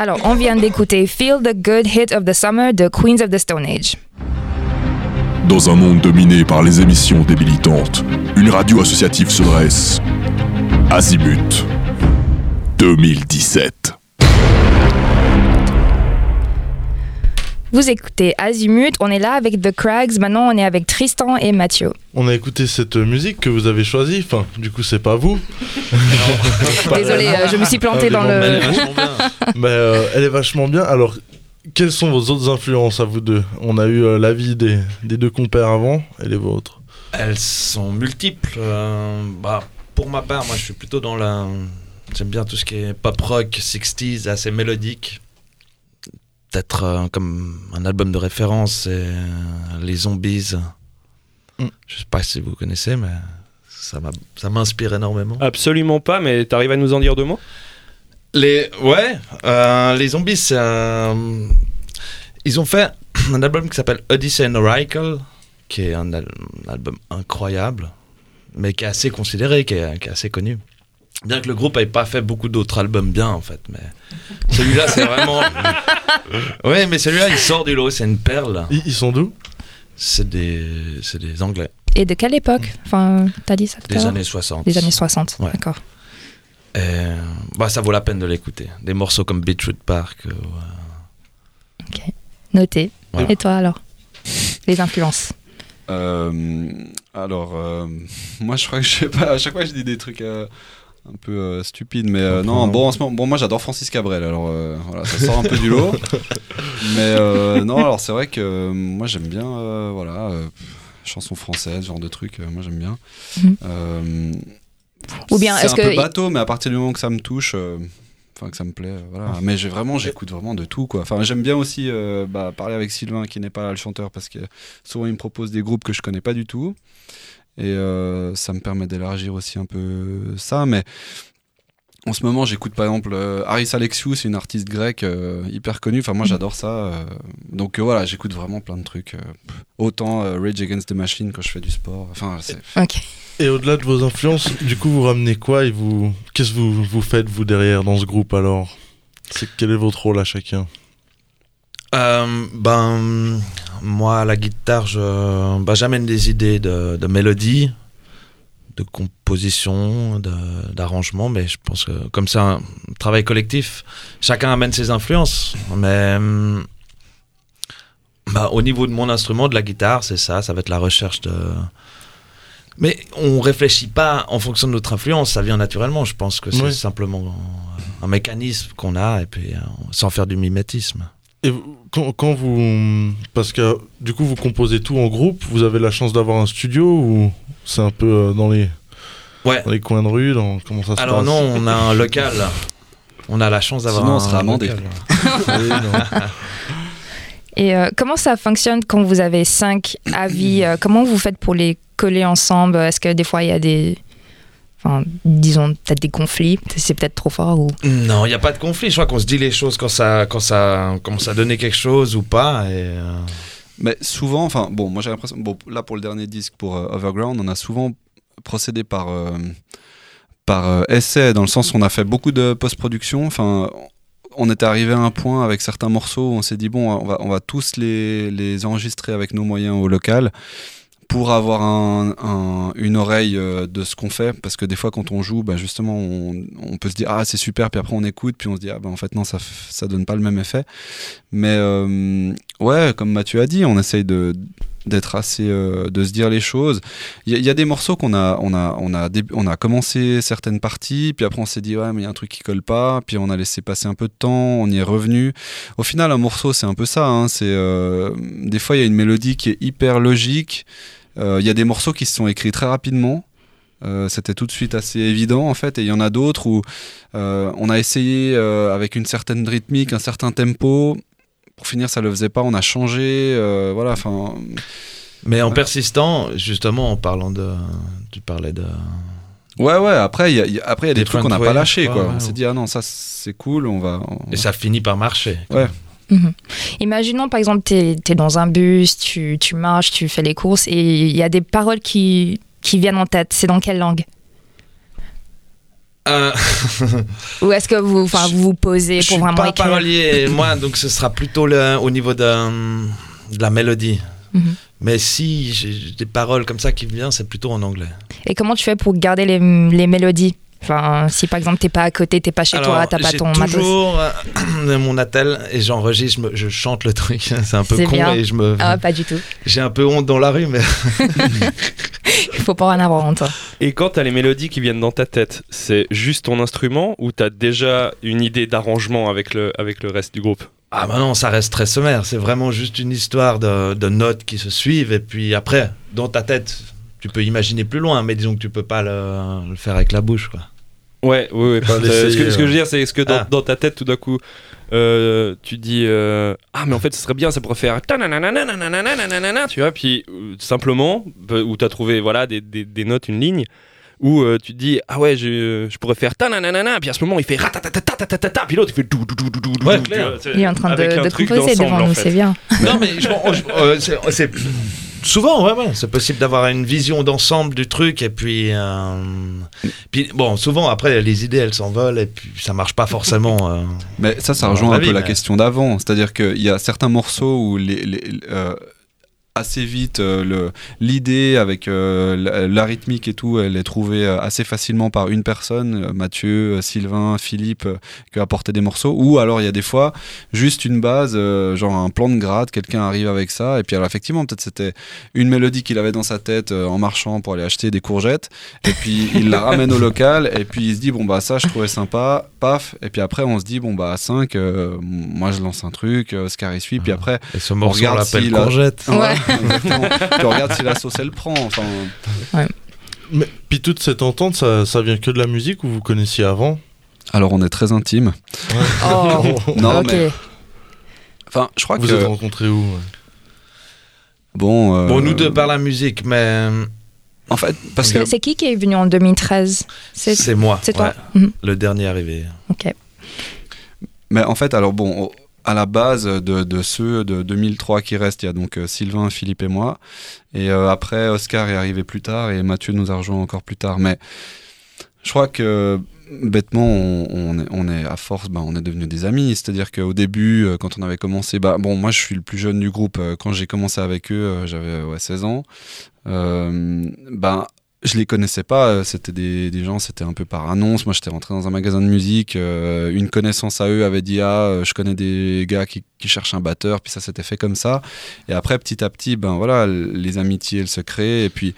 A: Alors, on vient d'écouter Feel the Good Hit of the Summer de Queens of the Stone Age.
M: Dans un monde dominé par les émissions débilitantes, une radio associative se dresse. Azimut 2017.
A: Vous écoutez Azimut, on est là avec The Crags, maintenant on est avec Tristan et Mathieu.
C: On a écouté cette musique que vous avez choisie, enfin, du coup, c'est pas vous.
A: Désolé, euh, je me suis planté dans
C: Mais
A: le...
C: elle est vachement bien. Mais euh, elle est vachement bien. Alors, quelles sont vos autres influences à vous deux? On a eu euh, l'avis des, des deux compères avant et les vôtres.
K: Elles sont multiples. euh, bah, pour ma part, moi je suis plutôt dans la. J'aime bien tout ce qui est pop rock, 60s, assez mélodique. Peut-être euh, comme un album de référence, c'est euh, Les Zombies.
C: Mm.
K: Je sais pas si vous connaissez, mais ça m'inspire énormément.
B: Absolument pas, mais t'arrives à nous en dire deux mots?
K: Les, ouais, euh, les zombies, c'est un- Ils ont fait un album qui s'appelle Odyssey and Oracle, qui est un, al- un album incroyable, mais qui est assez considéré, qui est, qui est assez connu. Bien que le groupe n'ait pas fait beaucoup d'autres albums bien, en fait, mais celui-là, c'est vraiment. ouais, mais celui-là, il sort du lot, c'est une perle.
C: Ils, ils sont d'où?
K: C'est des, c'est des Anglais,
A: Et de quelle époque? Enfin, t'as dit ça tout
K: des années 60.
A: Des années 60,
K: Ouais.
A: d'accord.
K: Et, bah, ça vaut la peine de l'écouter. Des morceaux comme Beachwood Park. euh,
A: Noté.
K: Voilà.
A: Et toi alors? Les influences
J: Euh, alors, euh, moi, je crois que je sais pas. À chaque fois, je dis des trucs euh, un peu euh, stupides, mais euh, non. Bon, en ce moment, bon, moi, j'adore Francis Cabrel. Alors, euh, voilà, ça sort un peu du lot. Mais euh, non, alors c'est vrai que euh, moi, j'aime bien, euh, voilà, euh, chansons françaises, genre de trucs. euh, moi, j'aime bien.
A: Mhm.
J: Euh,
A: Ou bien,
J: c'est
A: est-ce
J: un
A: que-
J: peu bateau, mais à partir du moment que ça me touche. euh, Enfin, que ça me plaît, euh, voilà. Mais j'ai vraiment, j'écoute vraiment de tout, quoi. Enfin, j'aime bien aussi euh, bah, parler avec Sylvain, qui n'est pas là le chanteur, parce que souvent il me propose des groupes que je connais pas du tout. Et euh, ça me permet d'élargir aussi un peu ça. Mais en ce moment, j'écoute par exemple euh, Haris Alexiou, c'est une artiste grecque euh, hyper connue. Enfin, moi j'adore ça. euh, donc euh, voilà, j'écoute vraiment plein de trucs. euh, autant euh, Rage Against the Machine quand je fais du sport. Enfin, c'est.
A: Ok.
C: Et au-delà de vos influences, du coup, vous ramenez quoi et vous, qu'est-ce que vous, vous faites vous derrière dans ce groupe alors? C'est quel est votre rôle à chacun?
K: Euh, ben, moi, à la guitare, je, ben, j'amène des idées de, de mélodie, de composition, d'arrangement, mais je pense que comme c'est un travail collectif, chacun amène ses influences. Mais hum, ben, au niveau de mon instrument, de la guitare, c'est ça, ça va être la recherche de. Mais on réfléchit pas en fonction de notre influence, ça vient naturellement. Je pense que c'est
C: Oui.
K: simplement un mécanisme qu'on a, et puis euh, sans faire du mimétisme.
C: Et quand, quand vous. Parce que du coup, vous composez tout en groupe, vous avez la chance d'avoir un studio ou c'est un peu euh, dans, les,
K: Ouais.
C: dans les coins de rue dans, Comment ça se
K: Alors
C: passe?
K: non, on a un local. On a la chance d'avoir
J: Sinon, on
K: un
J: sera amendé.
A: Et euh, comment ça fonctionne quand vous avez cinq avis euh, Comment vous faites pour les coller ensemble? Est-ce que des fois il y a des. Enfin, disons peut-être des conflits C'est peut-être trop fort ou.
K: Non, il n'y a pas de conflit. Je crois qu'on se dit les choses quand ça, quand ça commence à donner quelque chose ou pas. Et, euh,
J: Mais souvent, enfin, bon, moi j'ai l'impression, bon, là pour le dernier disque, pour euh, Overground, on a souvent procédé par, euh, par euh, essai, dans le sens où on a fait beaucoup de post-production. Enfin, on était arrivé à un point avec certains morceaux où on s'est dit, bon, on va, on va tous les, les enregistrer avec nos moyens au local pour avoir un- un- une oreille euh, de ce qu'on fait parce que des fois quand on joue bah, justement on, peut se dire ah c'est super puis après on écoute puis on se dit ah bah en fait non ça ça donne pas le même effet. Mais euh, ouais comme Mathieu a dit on essaye de d'être assez euh, de se dire les choses. Il y, a- des morceaux qu'on a on a on a on a commencé certaines parties puis après on s'est dit ouais mais il y a un truc qui colle pas puis on a laissé passer un peu de temps on y est revenu. Au final un morceau c'est un peu ça hein, c'est euh, des fois il y a une mélodie qui est hyper logique. Euh, il y a des morceaux qui se sont écrits très rapidement. C'était tout de suite assez évident en fait et il y en a d'autres où on a essayé avec une certaine rythmique un certain tempo pour finir ça le faisait pas on a changé euh, voilà enfin
K: Mais en persistant, justement, en parlant de. Tu parlais de.
J: ouais ouais après il y a, il y a- après il y a des,
K: Des
J: trucs qu'on n'a pas
K: Way,
J: lâché quoi
K: ouais, ouais.
J: on s'est dit ah non ça c'est cool on va on-
K: Et ça finit par marcher.
J: ouais
A: Mhm. Imaginons par exemple, tu es, dans un bus, tu, tu marches, tu fais les courses et il y a des paroles qui, qui viennent en tête. C'est dans quelle langue?
K: Euh,
A: Ou est-ce que vous, enfin, vous vous posez
K: je
A: pour
K: suis
A: vraiment
K: pas
A: écrire
K: parolier, moi, donc ce sera plutôt le, au niveau de, de la mélodie.
A: Mhm.
K: Mais si j'ai des paroles comme ça qui viennent, c'est plutôt en anglais.
A: Et comment tu fais pour garder les, les mélodies? Enfin, si par exemple t'es pas à côté, t'es pas chez
K: Alors,
A: toi, t'as pas
K: j'ai
A: ton matos.
K: toujours euh, mon attel et j'enregistre, je, chante le truc. C'est un peu con
A: bien.
K: et je me.
A: Ah, pas du tout.
K: J'ai un peu honte dans la rue, mais.
A: Il faut pas en avoir honte.
B: Et quand t'as les mélodies qui viennent dans ta tête, c'est juste ton instrument ou t'as déjà une idée d'arrangement avec le, avec le reste du groupe?
K: Ah bah non, ça reste très sommaire. C'est vraiment juste une histoire de, de notes qui se suivent et puis après, dans ta tête, tu peux imaginer plus loin, mais disons que tu peux pas le, le faire avec la bouche, quoi.
B: Ouais, oui, ouais, enfin,
K: euh,
B: ce, que, je veux dire, c'est ce que dans, ta tête, tout d'un coup, euh, tu dis euh, Ah, mais en fait, ce serait bien, ça pourrait faire tu vois, puis euh, simplement, bah, où tu as trouvé voilà, des, des, des, notes, une ligne, où tu dis Ah ouais, je, je pourrais faire ta nanana, puis à ce moment, il fait ta puis l'autre, il fait dou dou dou dou dou
A: Il est en train de, de composer devant nous, en
B: fait.
A: c'est bien.
K: Non, mais je, c'est souvent, ouais, ouais, c'est possible d'avoir une vision d'ensemble du truc et puis, euh, puis bon, souvent après les idées elles s'envolent et puis ça marche pas forcément. euh,
J: Mais ça, ça rejoint un peu la question d'avant. C'est-à-dire qu'il y a certains morceaux où les, les- euh, assez vite euh, le- l'idée avec euh, la, rythmique et tout, elle est trouvée euh, assez facilement par une personne, euh, Mathieu, euh, Sylvain, Philippe, euh, qui a apporté des morceaux. Ou alors il y a des fois juste une base, euh, genre un plan de grade, quelqu'un arrive avec ça. Et puis alors effectivement, peut-être c'était une mélodie qu'il avait dans sa tête euh, en marchant pour aller acheter des courgettes. Et puis il la ramène au local. Et puis il se dit, bon bah ça je trouvais sympa, paf. Et puis après on se dit, bon bah à 5, euh, moi je lance un truc, euh, Oscar il suit. Puis après,
K: Et ce
J: on
K: morceau on
J: regarde
K: l'appelle
J: si la-
K: courgette.
J: Ouais, exactement. tu regardes si la sauce elle prend. Enfin,
C: Mais, puis toute cette entente, ça, ça vient que de la musique ou vous connaissiez avant?
J: Alors on est très intime.
A: Oh,
J: Non,
A: ok.
J: mais- Enfin, je crois
C: Vous
J: que
C: êtes rencontrés où ouais?
J: Bon. euh,
K: Bon, nous deux par la musique, mais
J: En fait, parce que
A: C'est qui qui est venu en 2013 C'est
K: moi.
A: c'est toi
K: ouais,
A: Mhm.
K: Le dernier arrivé.
A: Ok.
J: Mais en fait, alors bon, à la base de, de ceux de 2003 qui restent, il y a donc euh, Sylvain, Philippe et moi. Et euh, après, Oscar est arrivé plus tard et Mathieu nous a rejoint encore plus tard. Mais je crois que bêtement, on, est, on est à force, bah, on est devenus des amis. C'est-à-dire qu'au début, euh, quand on avait commencé, bah, bon, moi je suis le plus jeune du groupe. Quand j'ai commencé avec eux, j'avais ouais, 16 ans. Euh, ben, je les connaissais pas, euh, c'était des, gens, c'était un peu par annonce. Moi, j'étais rentré dans un magasin de musique, euh, une connaissance à eux avait dit Ah, euh, je connais des gars qui, qui cherchent un batteur, puis ça s'était fait comme ça. Et après, petit à petit, ben voilà, les amitiés, elles se créent. Et puis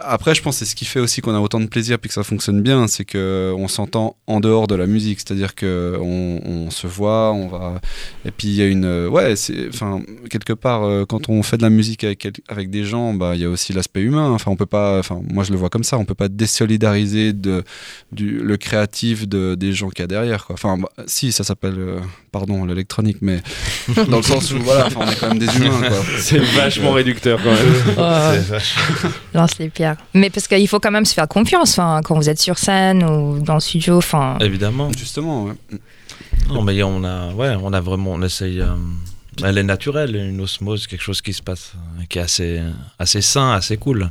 J: après, je pense que c'est ce qui fait aussi qu'on a autant de plaisir puis que ça fonctionne bien, c'est que on s'entend en dehors de la musique, c'est-à-dire que on, on se voit, on va, et puis il y a une, ouais, c'est, enfin quelque part euh, quand on fait de la musique avec avec des gens, bah il y a aussi l'aspect humain. Enfin, on peut pas, enfin moi je le vois comme ça, on peut pas désolidariser de du le créatif de des gens qu'il y a derrière, quoi. Enfin, bah, si ça s'appelle, euh, pardon, l'électronique, mais dans le sens où voilà, enfin, on est quand même des humains.
B: C'est vachement réducteur quand même.
A: Oh, lance Mais parce qu'il faut quand même se faire confiance enfin, quand vous êtes sur scène ou dans le studio. Enfin,
K: Évidemment.
J: Justement, ouais.
K: Non, mais on a, ouais, on a vraiment, on essaye. euh, elle est naturelle, une osmose, quelque chose qui se passe, qui est assez, assez sain, assez cool.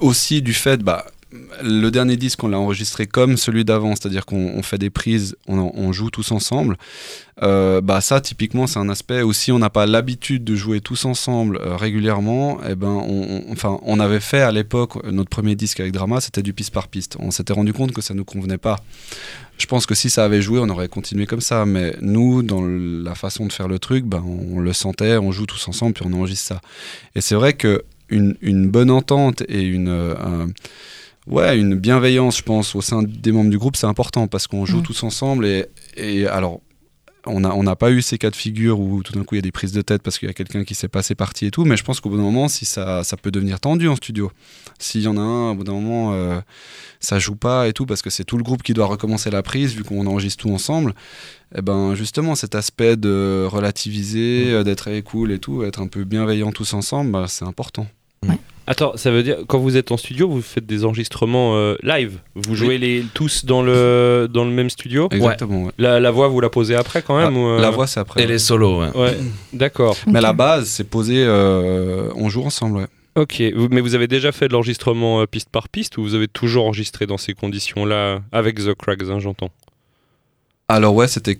J: aussi du fait, bah, le dernier disque, on l'a enregistré comme celui d'avant, c'est-à-dire qu'on on fait des prises, on, joue tous ensemble. Euh, bah ça, typiquement, c'est un aspect où si on n'a pas l'habitude de jouer tous ensemble euh, régulièrement, eh ben, on, enfin, on avait fait à l'époque euh, notre premier disque avec Drama, c'était du piste par piste. On s'était rendu compte que ça nous convenait pas. Je pense que si ça avait joué, on aurait continué comme ça. Mais nous, dans la façon de faire le truc, ben, on le sentait, on joue tous ensemble, puis on enregistre ça. Et c'est vrai que une, bonne entente et une, un- ouais, une bienveillance, je pense, au sein des membres du groupe, c'est important parce qu'on joue
A: Mm.
J: tous ensemble. Et, et alors, on n'a on n'a pas eu ces cas de figure où tout d'un coup il y a des prises de tête parce qu'il y a quelqu'un qui s'est passé parti et tout. Mais je pense qu'au bout d'un moment, si ça, ça peut devenir tendu en studio. S'il y en a un, au bout d'un moment, euh, ça joue pas et tout parce que c'est tout le groupe qui doit recommencer la prise vu qu'on enregistre tout ensemble. Et ben justement, cet aspect de relativiser, euh, d'être eh, cool et tout, être un peu bienveillant tous ensemble, bah, c'est important.
B: Attends, ça veut dire quand vous êtes en studio, vous faites des enregistrements euh, live. Vous jouez les tous dans le dans le même studio?
J: Exactement. ouais.
B: La, la voix, vous la posez après quand même
J: Ah,
B: ou, euh,
J: La voix, c'est après.
K: Et les solos, ouais.
B: Ouais, d'accord.
J: Mais la base, c'est posé, euh, on joue ensemble, ouais.
B: Ok, mais vous avez déjà fait de l'enregistrement euh, piste par piste ou vous avez toujours enregistré dans ces conditions-là avec The Cracks, hein, j'entends?
J: Alors ouais, c'était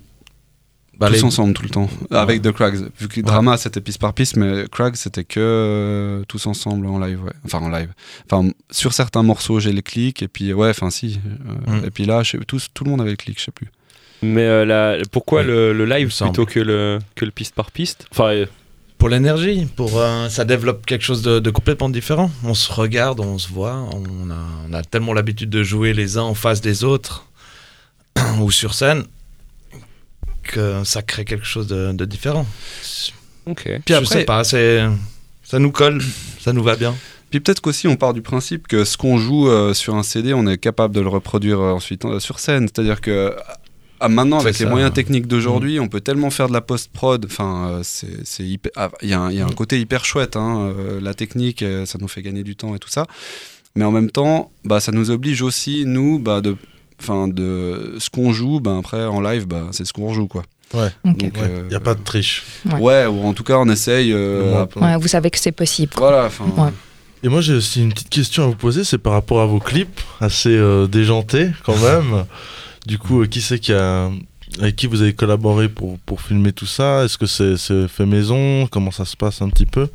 K: Bah,
J: tous
K: les-
J: ensemble tout le temps, avec The Crags. Vu que Drama c'était piste par piste, mais Crags c'était que euh, tous ensemble en live, ouais. Enfin en live. Enfin sur certains morceaux j'ai les clics et puis ouais, enfin si. euh,
K: Mm.
J: Et puis là, je sais- tous, tout le monde avait le clic, je sais plus.
B: Mais euh, la- pourquoi le, le live plutôt que le, que le piste par piste Enfin, euh,
K: Pour l'énergie, pour euh, ça développe quelque chose de, de complètement différent. On se regarde, on se voit, on a, on a tellement l'habitude de jouer les uns en face des autres ou sur scène que ça crée quelque chose de, de différent.
B: ok.
K: Puis
J: Puis
K: je
J: après-
K: sais pas, c'est ça nous colle, ça nous va bien.
J: Puis peut-être qu'aussi on part du principe que ce qu'on joue euh, sur un CD, on est capable de le reproduire euh, ensuite euh, sur scène. C'est-à-dire que ah, maintenant, avec les moyens techniques d'aujourd'hui, on peut tellement faire de la post-prod. Enfin, euh, c'est ah, Il y, a un- il y a un côté hyper chouette. hein, euh, la technique, euh, ça nous fait gagner du temps et tout ça. Mais en même temps, bah, ça nous oblige aussi, nous, bah, de. Enfin, de ce qu'on joue, bah, après en live, bah, c'est ce qu'on rejoue, quoi.
C: Ouais.
A: Ok.
J: Donc,
C: Il
J: euh,
C: n'y a pas de triche.
A: Ouais.
J: Ouais, ou en tout cas, on essaye. euh,
C: Le.
A: Ouais, vous savez que c'est possible.
J: Voilà, enfin.
A: Ouais.
C: Et moi j'ai aussi une petite question à vous poser, c'est par rapport à vos clips, assez euh, déjantés quand même. du coup, euh, qui c'est qui a... Avec qui vous avez collaboré pour, pour filmer tout ça? Est-ce que c'est c'est fait maison? Comment ça se passe un petit peu?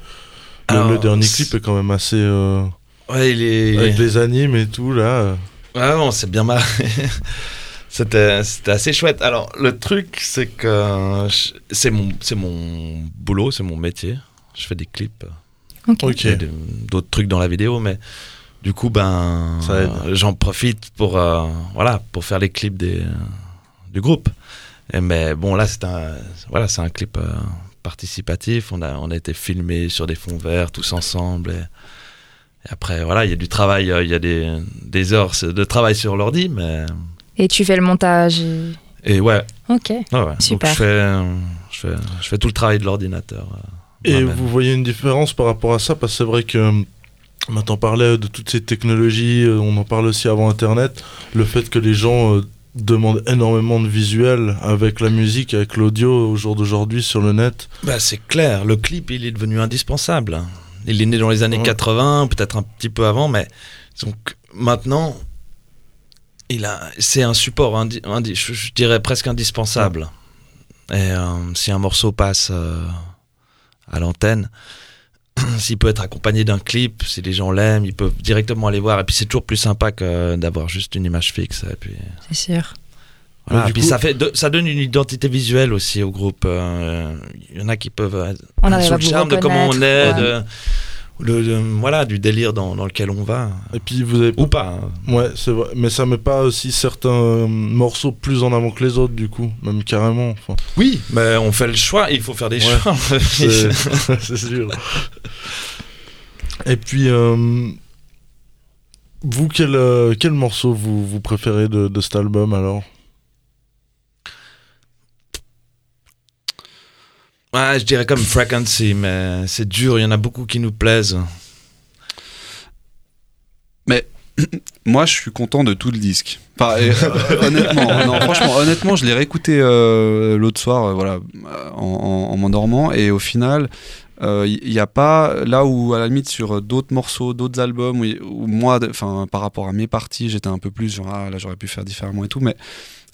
C: Le,
K: Alors,
C: le dernier
K: c'est-
C: clip est quand même assez... euh,
K: Ouais, il est.
C: Avec les animes et tout là.
K: Ouais, on s'est bien marré. C'était c'était assez chouette. Alors, le truc, c'est que je- c'est mon, c'est mon boulot, c'est mon métier. Je fais des clips.
A: Ok.
K: D'autres trucs dans la vidéo, mais du coup, ben, euh, j'en profite pour, euh, voilà, pour faire les clips des, euh, du groupe. Et mais bon, là, c'est un, voilà, c'est un clip euh, participatif. On a, on a été filmé sur des fonds verts tous ensemble. Et après, voilà, il y a du travail, euh, il y a des, des heures de travail sur l'ordi, mais
A: Et tu fais le montage. et-
K: et ouais,
A: Ok.
K: ouais, ouais. Donc,
A: Super.
K: je fais, je fais, je fais tout le travail de l'ordinateur. euh,
C: Et
K: moi-même.
C: vous voyez une différence par rapport à ça? Parce que c'est vrai que maintenant on parlait de toutes ces technologies, euh, on en parle aussi avant Internet, le fait que les gens euh, demandent énormément de visuels avec la musique, avec l'audio au jour d'aujourd'hui sur le net.
K: Bah, c'est clair, le clip il est devenu indispensable. Il est né dans les années
C: Ouais.
K: 80, peut-être un petit peu avant, mais donc maintenant, il a, c'est un support, indi- indi- je, je dirais presque indispensable. Et euh, si un morceau passe euh, à l'antenne, s'il peut être accompagné d'un clip, si les gens l'aiment, ils peuvent directement aller voir. Et puis c'est toujours plus sympa que d'avoir juste une image fixe. Et puis,
A: C'est sûr.
K: Voilà. Puis
C: coup-
K: ça, fait, de- ça donne une identité visuelle aussi au groupe. euh, Il y en a qui peuvent
A: On
K: sous le charme de comment on est, de, le, voilà, du délire dans, dans lequel on va.
C: Et puis vous avez
K: Ou pas.
C: Ouais, c'est vrai. Mais ça met pas aussi certains euh, morceaux plus en avant que les autres, du coup, même carrément. Enfin,
K: Oui, mais on fait le choix, il faut faire des
C: Ouais.
K: choix.
C: c'est c'est sûr. Et puis, euh, vous, quel, euh, quel morceau vous, vous préférez de, de cet album alors?
K: Ouais, je dirais comme Frequency, mais c'est dur, il y en a beaucoup qui nous plaisent.
J: Moi, je suis content de tout le disque. Enfin, euh, honnêtement, non, franchement, honnêtement, je l'ai réécouté euh, l'autre soir, euh, voilà, en, en- en m'endormant, et au final, il n'y a pas là où à la limite sur d'autres morceaux, d'autres albums, où, où moi, enfin, par rapport à mes parties, j'étais un peu plus genre ah, là j'aurais pu faire différemment et tout, mais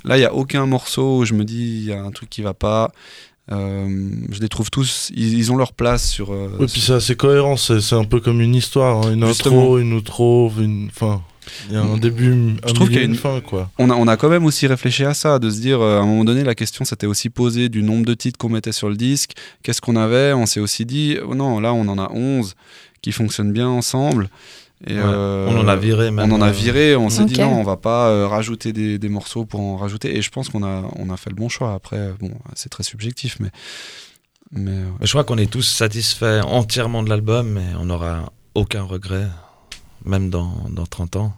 J: là il y a aucun morceau où je me dis il y a un truc qui va pas. Euh, je les trouve tous, ils, ils ont leur place sur. euh,
C: Oui, puis c'est assez cohérent, c'est un peu comme une histoire, hein, une
J: Justement.
C: intro, une outro, une... Enfin, il y a un début, un
J: Je trouve qu'il y a
C: une
J: une-
C: fin, quoi.
J: On a, on a quand même aussi réfléchi à ça, de se dire, euh, à un moment donné, la question s'était aussi posée du nombre de titres qu'on mettait sur le disque, qu'est-ce qu'on avait, on s'est aussi dit, oh non, là on en a 11 qui fonctionnent bien ensemble. Et
K: Ouais.
J: euh,
K: On en a viré même,
J: On en a
K: euh,
J: viré, on s'est dit non, on va pas euh, rajouter des, des morceaux pour en rajouter. Et je pense qu'on a, on a fait le bon choix. Après, bon, c'est très subjectif, mais. euh,
K: je crois qu'on est tous satisfaits entièrement de l'album, mais on n'aura aucun regret, même dans, dans 30 ans.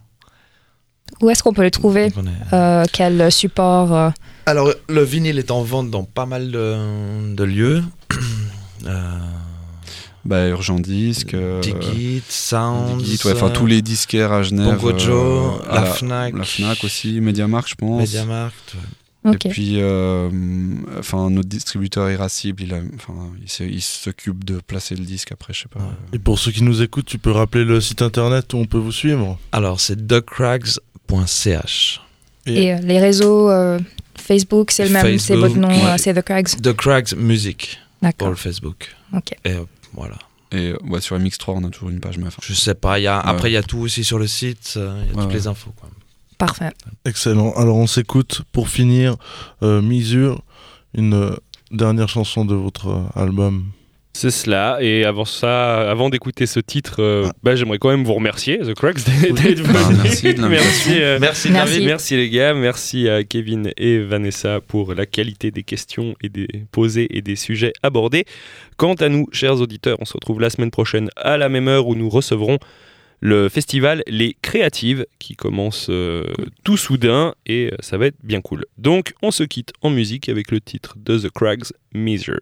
A: Où est-ce qu'on peut le trouver
K: est-
A: Euh, Quel support euh,
K: Alors, le vinyle est en vente dans pas mal de, de lieux. Euh,
J: bah, Urgent Disque. euh,
K: Digit, Sounds,
J: Digit, ouais, enfin tous les disquaires à Genève.
K: Bongo Joe,
J: à
K: la Fnac.
J: La Fnac aussi, Mediamarkt, je pense.
K: Mediamarkt.
J: Et puis, euh, enfin, notre distributeur Irascible, il, a- enfin, il s'occupe de placer le disque après, je sais pas.
C: Et pour ceux qui nous écoutent, tu peux rappeler le site internet où on peut vous suivre?
K: Alors, c'est duckcrags.ch.
A: et euh, les réseaux euh, Facebook, c'est le même, c'est votre nom,
K: ouais.
A: euh, c'est The Crags.
K: The Crags Music pour le Facebook.
A: Ok.
K: Et euh, voilà.
J: Et ouais, sur MX3, on a toujours une page meuf.
K: Je sais pas, il y a,
J: Ouais.
K: après il y a tout aussi sur le site, euh, il y a
J: Ouais,
K: toutes les infos. Quoi.
A: Parfait.
C: Excellent. Alors on s'écoute pour finir euh, Misure, une euh, dernière chanson de votre euh, album.
B: C'est cela. Et avant ça, avant d'écouter ce titre, euh,
C: Ah.
B: bah, j'aimerais quand même vous remercier, The Cracks, d'être venus.
J: Ah, merci
B: merci, euh,
K: Merci,
A: Merci.
K: David.
B: merci les gars, merci à Kevin et Vanessa pour la qualité des questions et des posées et des sujets abordés. Quant à nous, chers auditeurs, on se retrouve la semaine prochaine à la même heure où nous recevrons le festival Les Créatives qui commence euh, tout soudain et euh, ça va être bien cool. Donc on se quitte en musique avec le titre de The Crags, Measure.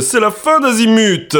N: C'est la fin d'Azimut